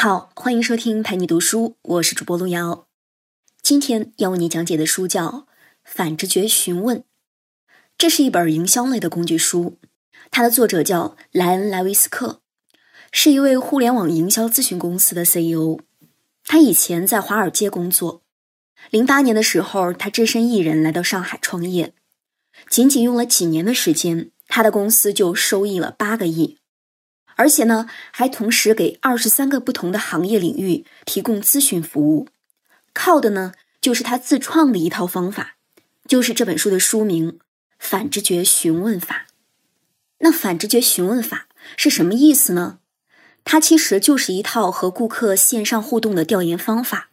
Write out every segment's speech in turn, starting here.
好，欢迎收听陪你读书，我是主播路遥。今天要为你讲解的书叫《反直觉询问》，这是一本营销类的工具书。它的作者叫莱恩·莱维斯克，是一位互联网营销咨询公司的 CEO。他以前在华尔街工作。零八年的时候，他只身一人来到上海创业，仅仅用了几年的时间，他的公司就收益了八个亿。而且呢，还同时给二十三个不同的行业领域提供咨询服务，靠的呢就是他自创的一套方法，就是这本书的书名《反直觉询问法》。那反直觉询问法是什么意思呢？它其实就是一套和顾客线上互动的调研方法，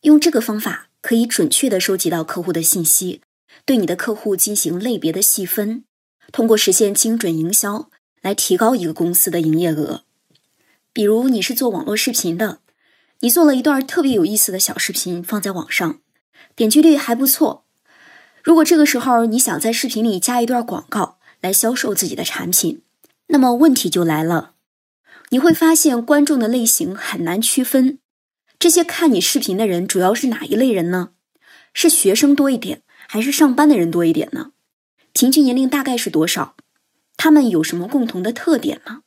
用这个方法可以准确的收集到客户的信息，对你的客户进行类别的细分，通过实现精准营销。来提高一个公司的营业额。比如你是做网络视频的，你做了一段特别有意思的小视频放在网上，点击率还不错。如果这个时候你想在视频里加一段广告来销售自己的产品，那么问题就来了，你会发现观众的类型很难区分。这些看你视频的人主要是哪一类人呢？是学生多一点，还是上班的人多一点呢？平均年龄大概是多少？他们有什么共同的特点吗？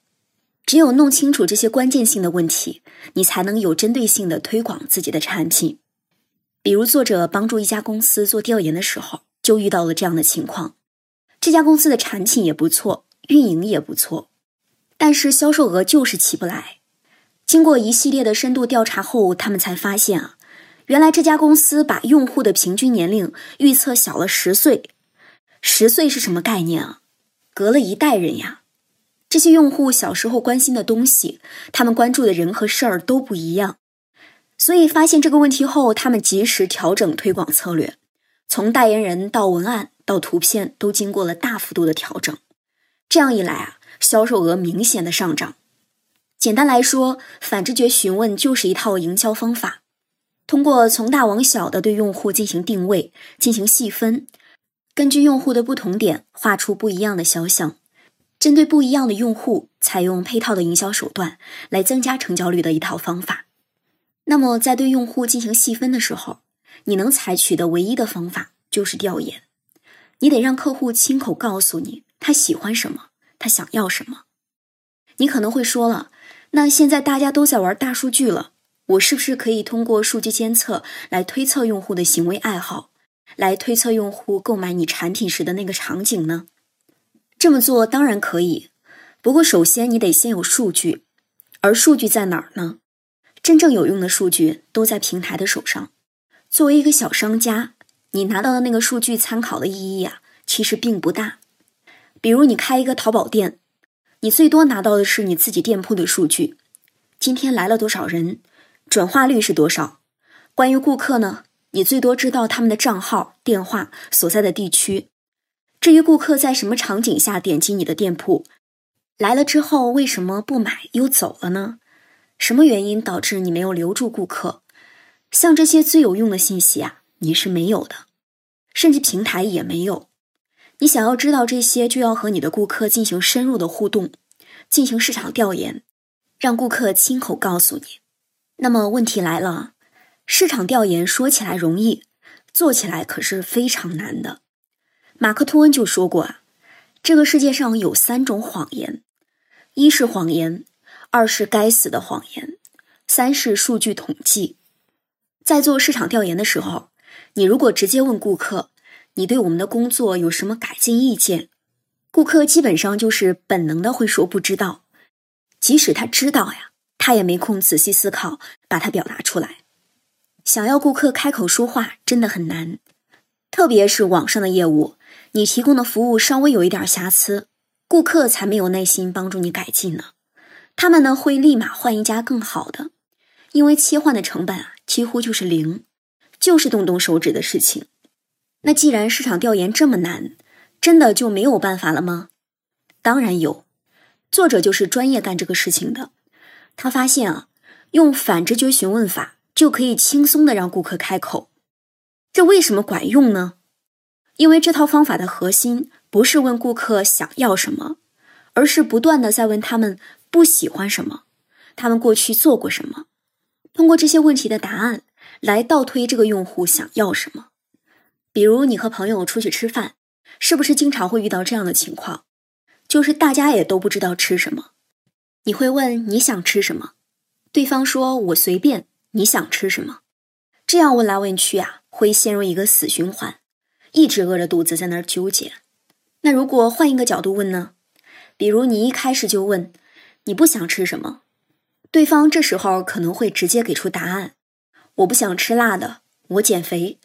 只有弄清楚这些关键性的问题，你才能有针对性的推广自己的产品。比如，作者帮助一家公司做调研的时候，就遇到了这样的情况：这家公司的产品也不错，运营也不错，但是销售额就是起不来。经过一系列的深度调查后，他们才发现啊，原来这家公司把用户的平均年龄预测小了十岁。十岁是什么概念啊？隔了一代人呀，这些用户小时候关心的东西，他们关注的人和事儿都不一样，所以发现这个问题后，他们及时调整推广策略，从代言人到文案到图片都经过了大幅度的调整。这样一来啊，销售额明显的上涨。简单来说，反直觉询问就是一套营销方法，通过从大往小的对用户进行定位，进行细分。根据用户的不同点画出不一样的肖像，针对不一样的用户采用配套的营销手段来增加成交率的一套方法。那么在对用户进行细分的时候，你能采取的唯一的方法就是调研。你得让客户亲口告诉你他喜欢什么，他想要什么。你可能会说了，那现在大家都在玩大数据了，我是不是可以通过数据监测来推测用户的行为爱好？来推测用户购买你产品时的那个场景呢？这么做当然可以，不过首先你得先有数据，而数据在哪儿呢？真正有用的数据都在平台的手上。作为一个小商家，你拿到的那个数据参考的意义啊，其实并不大。比如你开一个淘宝店，你最多拿到的是你自己店铺的数据，今天来了多少人，转化率是多少？关于顾客呢？你最多知道他们的账号、电话、所在的地区。至于顾客在什么场景下点击你的店铺，来了之后为什么不买又走了呢？什么原因导致你没有留住顾客？像这些最有用的信息啊，你是没有的，甚至平台也没有。你想要知道这些，就要和你的顾客进行深入的互动，进行市场调研，让顾客亲口告诉你。那么问题来了。市场调研说起来容易，做起来可是非常难的。马克吐温就说过啊，这个世界上有三种谎言：一是谎言，二是该死的谎言，三是数据统计。在做市场调研的时候，你如果直接问顾客，你对我们的工作有什么改进意见？顾客基本上就是本能的会说不知道，即使他知道呀，他也没空仔细思考，把它表达出来。想要顾客开口说话真的很难，特别是网上的业务，你提供的服务稍微有一点瑕疵，顾客才没有耐心帮助你改进呢。他们呢会立马换一家更好的，因为切换的成本啊几乎就是零，就是动动手指的事情。那既然市场调研这么难，真的就没有办法了吗？当然有，作者就是专业干这个事情的。他发现啊，用反直觉询问法。就可以轻松的让顾客开口，这为什么管用呢？因为这套方法的核心不是问顾客想要什么，而是不断的在问他们不喜欢什么，他们过去做过什么，通过这些问题的答案来倒推这个用户想要什么。比如你和朋友出去吃饭，是不是经常会遇到这样的情况？就是大家也都不知道吃什么，你会问你想吃什么，对方说我随便，你想吃什么？这样问来问去啊，会陷入一个死循环，一直饿着肚子在那儿纠结。那如果换一个角度问呢？比如你一开始就问你不想吃什么，对方这时候可能会直接给出答案：我不想吃辣的，我减肥。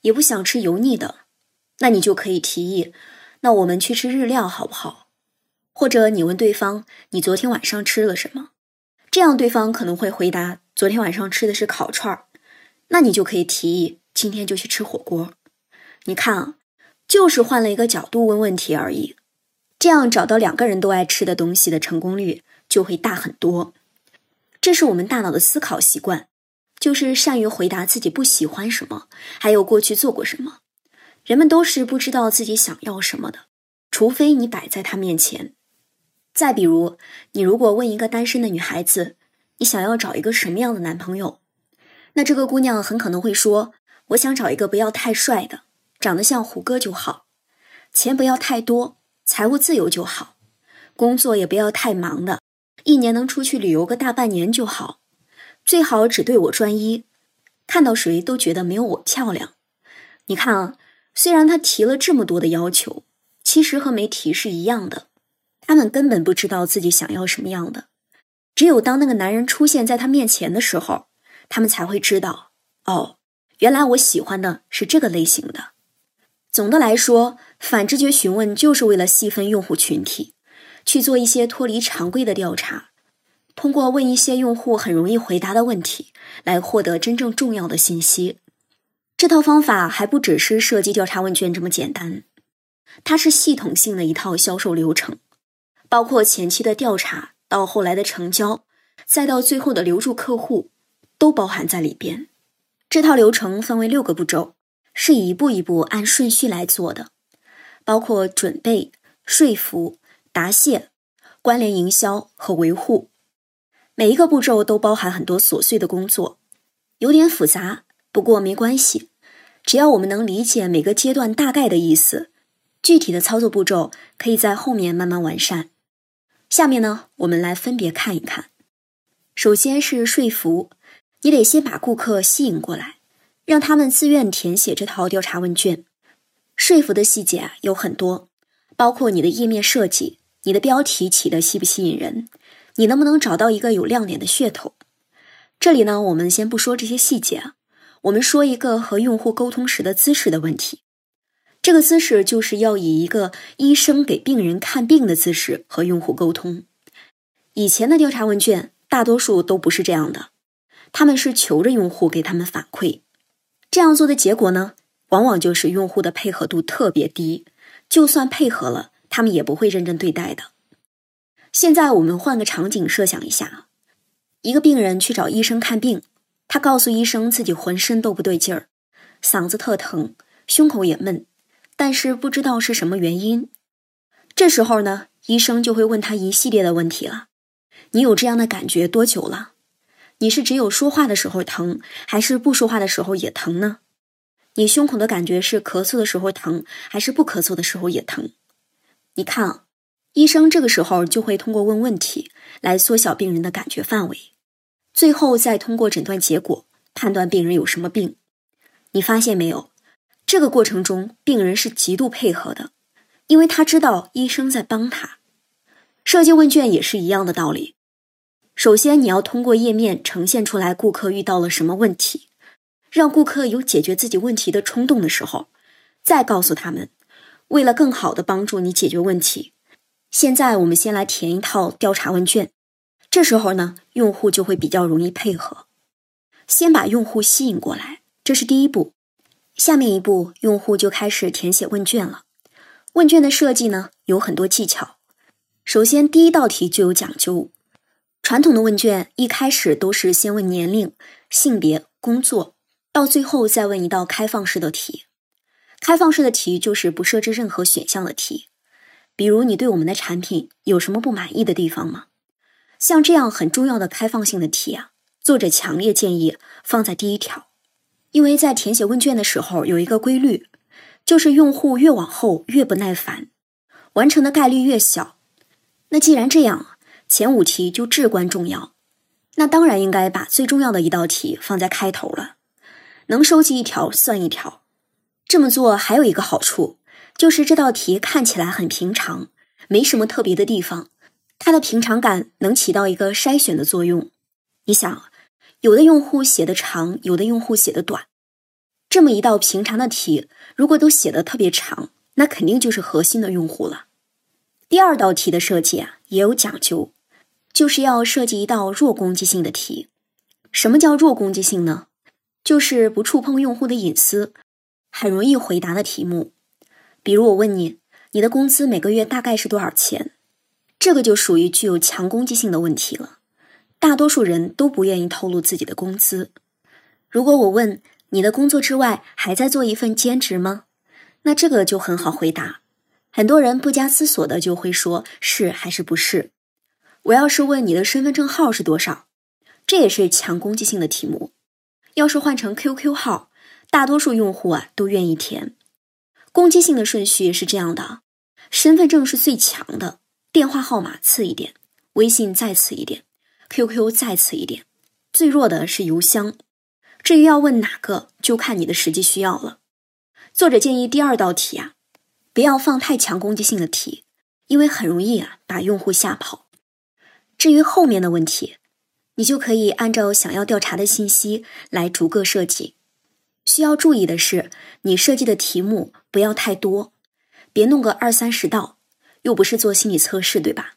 也不想吃油腻的，那你就可以提议，那我们去吃日料好不好？或者你问对方，你昨天晚上吃了什么？这样对方可能会回答，昨天晚上吃的是烤串儿。那你就可以提议，今天就去吃火锅。你看啊，就是换了一个角度问问题而已，这样找到两个人都爱吃的东西的成功率就会大很多。这是我们大脑的思考习惯。就是善于回答自己不喜欢什么，还有过去做过什么。人们都是不知道自己想要什么的，除非你摆在他面前。再比如，你如果问一个单身的女孩子，你想要找一个什么样的男朋友，那这个姑娘很可能会说：“我想找一个不要太帅的，长得像胡歌就好，钱不要太多，财务自由就好，工作也不要太忙的，一年能出去旅游个大半年就好。”最好只对我专一，看到谁都觉得没有我漂亮。你看啊，虽然他提了这么多的要求，其实和没提是一样的。他们根本不知道自己想要什么样的，只有当那个男人出现在他面前的时候，他们才会知道，哦，原来我喜欢的是这个类型的。总的来说，反直觉询问就是为了细分用户群体，去做一些脱离常规的调查。通过问一些用户很容易回答的问题，来获得真正重要的信息。这套方法还不只是设计调查问卷这么简单，它是系统性的一套销售流程，包括前期的调查到后来的成交，再到最后的留住客户，都包含在里边。这套流程分为六个步骤，是一步一步按顺序来做的，包括准备、说服、答谢、关联营销和维护。每一个步骤都包含很多琐碎的工作，有点复杂，不过没关系，只要我们能理解每个阶段大概的意思，具体的操作步骤可以在后面慢慢完善。下面呢，我们来分别看一看。首先是说服，你得先把顾客吸引过来，让他们自愿填写这套调查问卷。说服的细节啊有很多，包括你的页面设计，你的标题起的吸不吸引人。你能不能找到一个有亮点的噱头？这里呢，我们先不说这些细节啊，我们说一个和用户沟通时的姿势的问题。这个姿势就是要以一个医生给病人看病的姿势和用户沟通。以前的调查问卷大多数都不是这样的，他们是求着用户给他们反馈。这样做的结果呢，往往就是用户的配合度特别低，就算配合了，他们也不会认真对待的。现在我们换个场景设想一下，一个病人去找医生看病，他告诉医生自己浑身都不对劲儿，嗓子特疼，胸口也闷，但是不知道是什么原因。这时候呢，医生就会问他一系列的问题了：你有这样的感觉多久了？你是只有说话的时候疼，还是不说话的时候也疼呢？你胸口的感觉是咳嗽的时候疼，还是不咳嗽的时候也疼？你看啊。医生这个时候就会通过问问题来缩小病人的感觉范围，最后再通过诊断结果判断病人有什么病。你发现没有？这个过程中病人是极度配合的，因为他知道医生在帮他。设计问卷也是一样的道理。首先你要通过页面呈现出来顾客遇到了什么问题，让顾客有解决自己问题的冲动的时候，再告诉他们，为了更好的帮助你解决问题。现在我们先来填一套调查问卷，这时候呢，用户就会比较容易配合。先把用户吸引过来，这是第一步。下面一步，用户就开始填写问卷了。问卷的设计呢，有很多技巧。首先，第一道题就有讲究。传统的问卷一开始都是先问年龄、性别、工作，到最后再问一道开放式的题。开放式的题就是不设置任何选项的题。比如你对我们的产品有什么不满意的地方吗？像这样很重要的开放性的题啊，作者强烈建议放在第一条，因为在填写问卷的时候有一个规律，就是用户越往后越不耐烦，完成的概率越小。那既然这样，前五题就至关重要，那当然应该把最重要的一道题放在开头了，能收集一条算一条。这么做还有一个好处，就是这道题看起来很平常，没什么特别的地方。它的平常感能起到一个筛选的作用。你想，有的用户写的长，有的用户写的短，这么一道平常的题，如果都写的特别长，那肯定就是核心的用户了。第二道题的设计啊，也有讲究，就是要设计一道弱攻击性的题。什么叫弱攻击性呢？就是不触碰用户的隐私，很容易回答的题目。比如我问你，你的工资每个月大概是多少钱？这个就属于具有强攻击性的问题了，大多数人都不愿意透露自己的工资。如果我问你的工作之外还在做一份兼职吗？那这个就很好回答，很多人不加思索的就会说是还是不是。我要是问你的身份证号是多少，这也是强攻击性的题目。要是换成 QQ 号，大多数用户啊都愿意填。攻击性的顺序是这样的：身份证是最强的。电话号码次一点，微信再次一点，QQ 再次一点，最弱的是邮箱。至于要问哪个，就看你的实际需要了。作者建议第二道题啊，不要放太强攻击性的题，因为很容易啊把用户吓跑。至于后面的问题，你就可以按照想要调查的信息来逐个设计。需要注意的是，你设计的题目不要太多，别弄个二三十道。又不是做心理测试，对吧？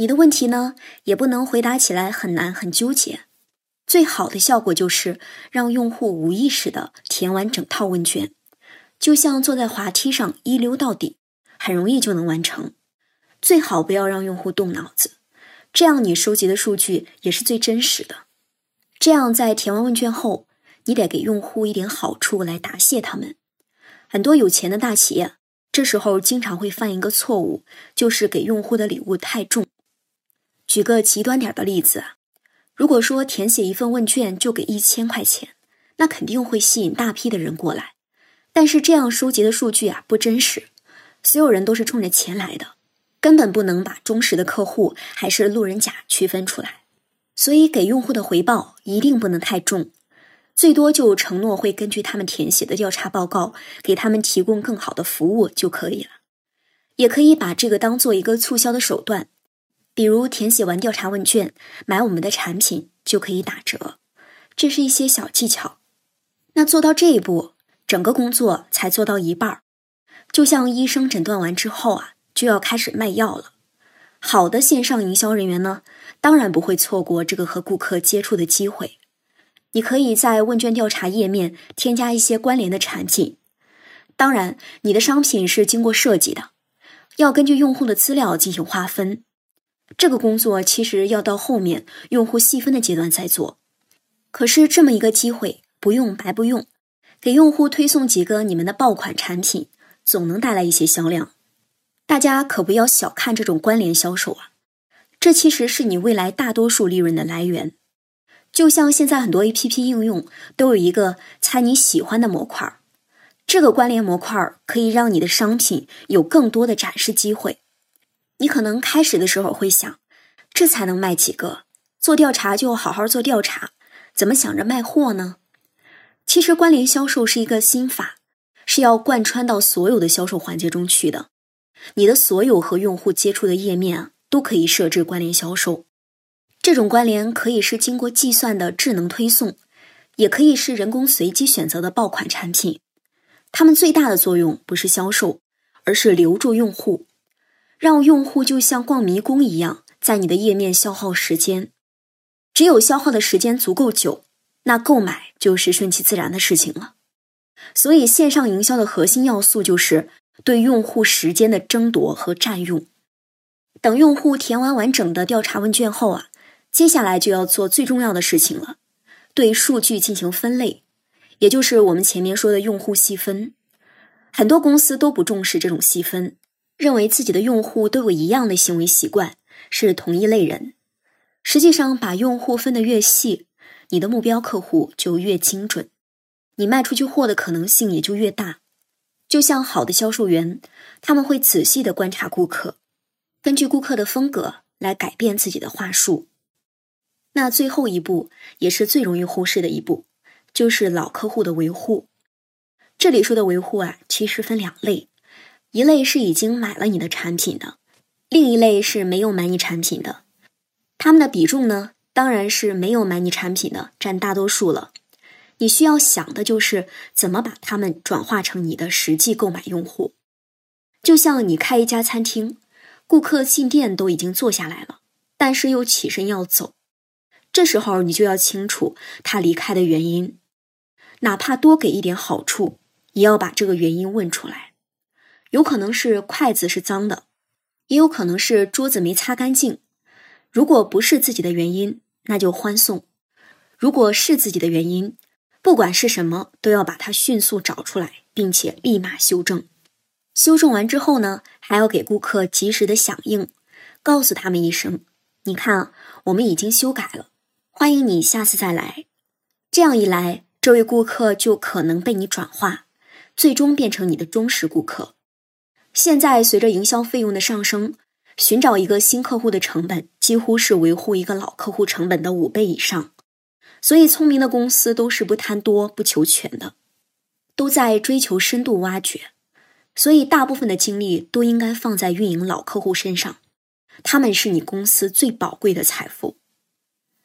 你的问题呢，也不能回答起来很难、很纠结。最好的效果就是让用户无意识的填完整套问卷，就像坐在滑梯上一溜到底，很容易就能完成。最好不要让用户动脑子，这样你收集的数据也是最真实的。这样在填完问卷后，你得给用户一点好处来答谢他们。很多有钱的大企业。这时候经常会犯一个错误，就是给用户的礼物太重。举个极端点的例子啊，如果说填写一份问卷就给一千块钱，那肯定会吸引大批的人过来。但是这样收集的数据啊不真实，所有人都是冲着钱来的，根本不能把忠实的客户还是路人甲区分出来。所以给用户的回报一定不能太重。最多就承诺会根据他们填写的调查报告，给他们提供更好的服务就可以了。也可以把这个当做一个促销的手段，比如填写完调查问卷，买我们的产品就可以打折。这是一些小技巧。那做到这一步，整个工作才做到一半儿。就像医生诊断完之后啊，就要开始卖药了。好的线上营销人员呢，当然不会错过这个和顾客接触的机会。你可以在问卷调查页面添加一些关联的产品，当然，你的商品是经过设计的，要根据用户的资料进行划分。这个工作其实要到后面用户细分的阶段再做。可是这么一个机会，不用白不用，给用户推送几个你们的爆款产品，总能带来一些销量。大家可不要小看这种关联销售啊，这其实是你未来大多数利润的来源。就像现在很多 A P P 应用都有一个猜你喜欢的模块，这个关联模块可以让你的商品有更多的展示机会。你可能开始的时候会想，这才能卖几个？做调查就好好做调查，怎么想着卖货呢？其实关联销售是一个心法，是要贯穿到所有的销售环节中去的。你的所有和用户接触的页面啊，都可以设置关联销售。这种关联可以是经过计算的智能推送，也可以是人工随机选择的爆款产品。它们最大的作用不是销售，而是留住用户，让用户就像逛迷宫一样，在你的页面消耗时间。只有消耗的时间足够久，那购买就是顺其自然的事情了。所以，线上营销的核心要素就是对用户时间的争夺和占用。等用户填完完整的调查问卷后啊。接下来就要做最重要的事情了，对数据进行分类，也就是我们前面说的用户细分。很多公司都不重视这种细分，认为自己的用户都有一样的行为习惯，是同一类人。实际上，把用户分得越细，你的目标客户就越精准，你卖出去货的可能性也就越大。就像好的销售员，他们会仔细的观察顾客，根据顾客的风格来改变自己的话术。那最后一步也是最容易忽视的一步，就是老客户的维护。这里说的维护啊，其实分两类，一类是已经买了你的产品的，另一类是没有买你产品的。他们的比重呢，当然是没有买你产品的占大多数了。你需要想的就是怎么把他们转化成你的实际购买用户。就像你开一家餐厅，顾客进店都已经坐下来了，但是又起身要走，这时候你就要清楚他离开的原因，哪怕多给一点好处，也要把这个原因问出来。有可能是筷子是脏的，也有可能是桌子没擦干净。如果不是自己的原因，那就欢送；如果是自己的原因，不管是什么，都要把它迅速找出来，并且立马修正。修正完之后呢，还要给顾客及时的响应，告诉他们一声：“你看，我们已经修改了，欢迎你下次再来。”这样一来，这位顾客就可能被你转化，最终变成你的忠实顾客。现在随着营销费用的上升。寻找一个新客户的成本几乎是维护一个老客户成本的五倍以上，所以聪明的公司都是不贪多不求全的，都在追求深度挖掘，所以大部分的精力都应该放在运营老客户身上，他们是你公司最宝贵的财富。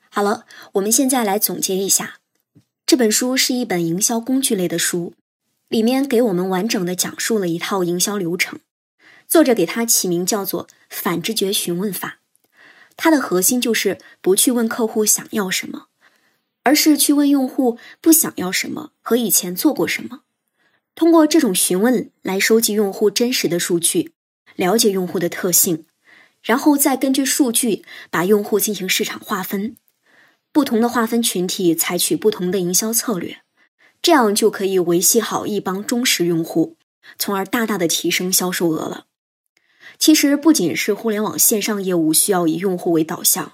好了，我们现在来总结一下，这本书是一本营销工具类的书，里面给我们完整的讲述了一套营销流程。作者给它起名叫做“反直觉询问法”，它的核心就是不去问客户想要什么，而是去问用户不想要什么和以前做过什么。通过这种询问来收集用户真实的数据，了解用户的特性，然后再根据数据把用户进行市场划分，不同的划分群体采取不同的营销策略，这样就可以维系好一帮忠实用户，从而大大的提升销售额了。其实不仅是互联网线上业务需要以用户为导向，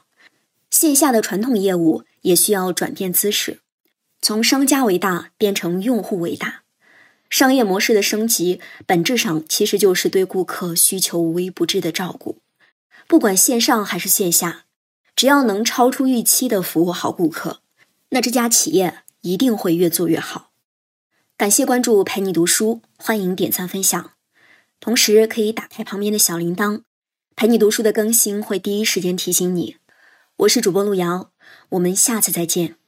线下的传统业务也需要转变姿势，从商家为大变成用户为大。商业模式的升级，本质上其实就是对顾客需求无微不至的照顾。不管线上还是线下，只要能超出预期的服务好顾客，那这家企业一定会越做越好。感谢关注陪你读书，欢迎点赞分享。同时可以打开旁边的小铃铛，陪你读书的更新会第一时间提醒你。我是主播路遥，我们下次再见。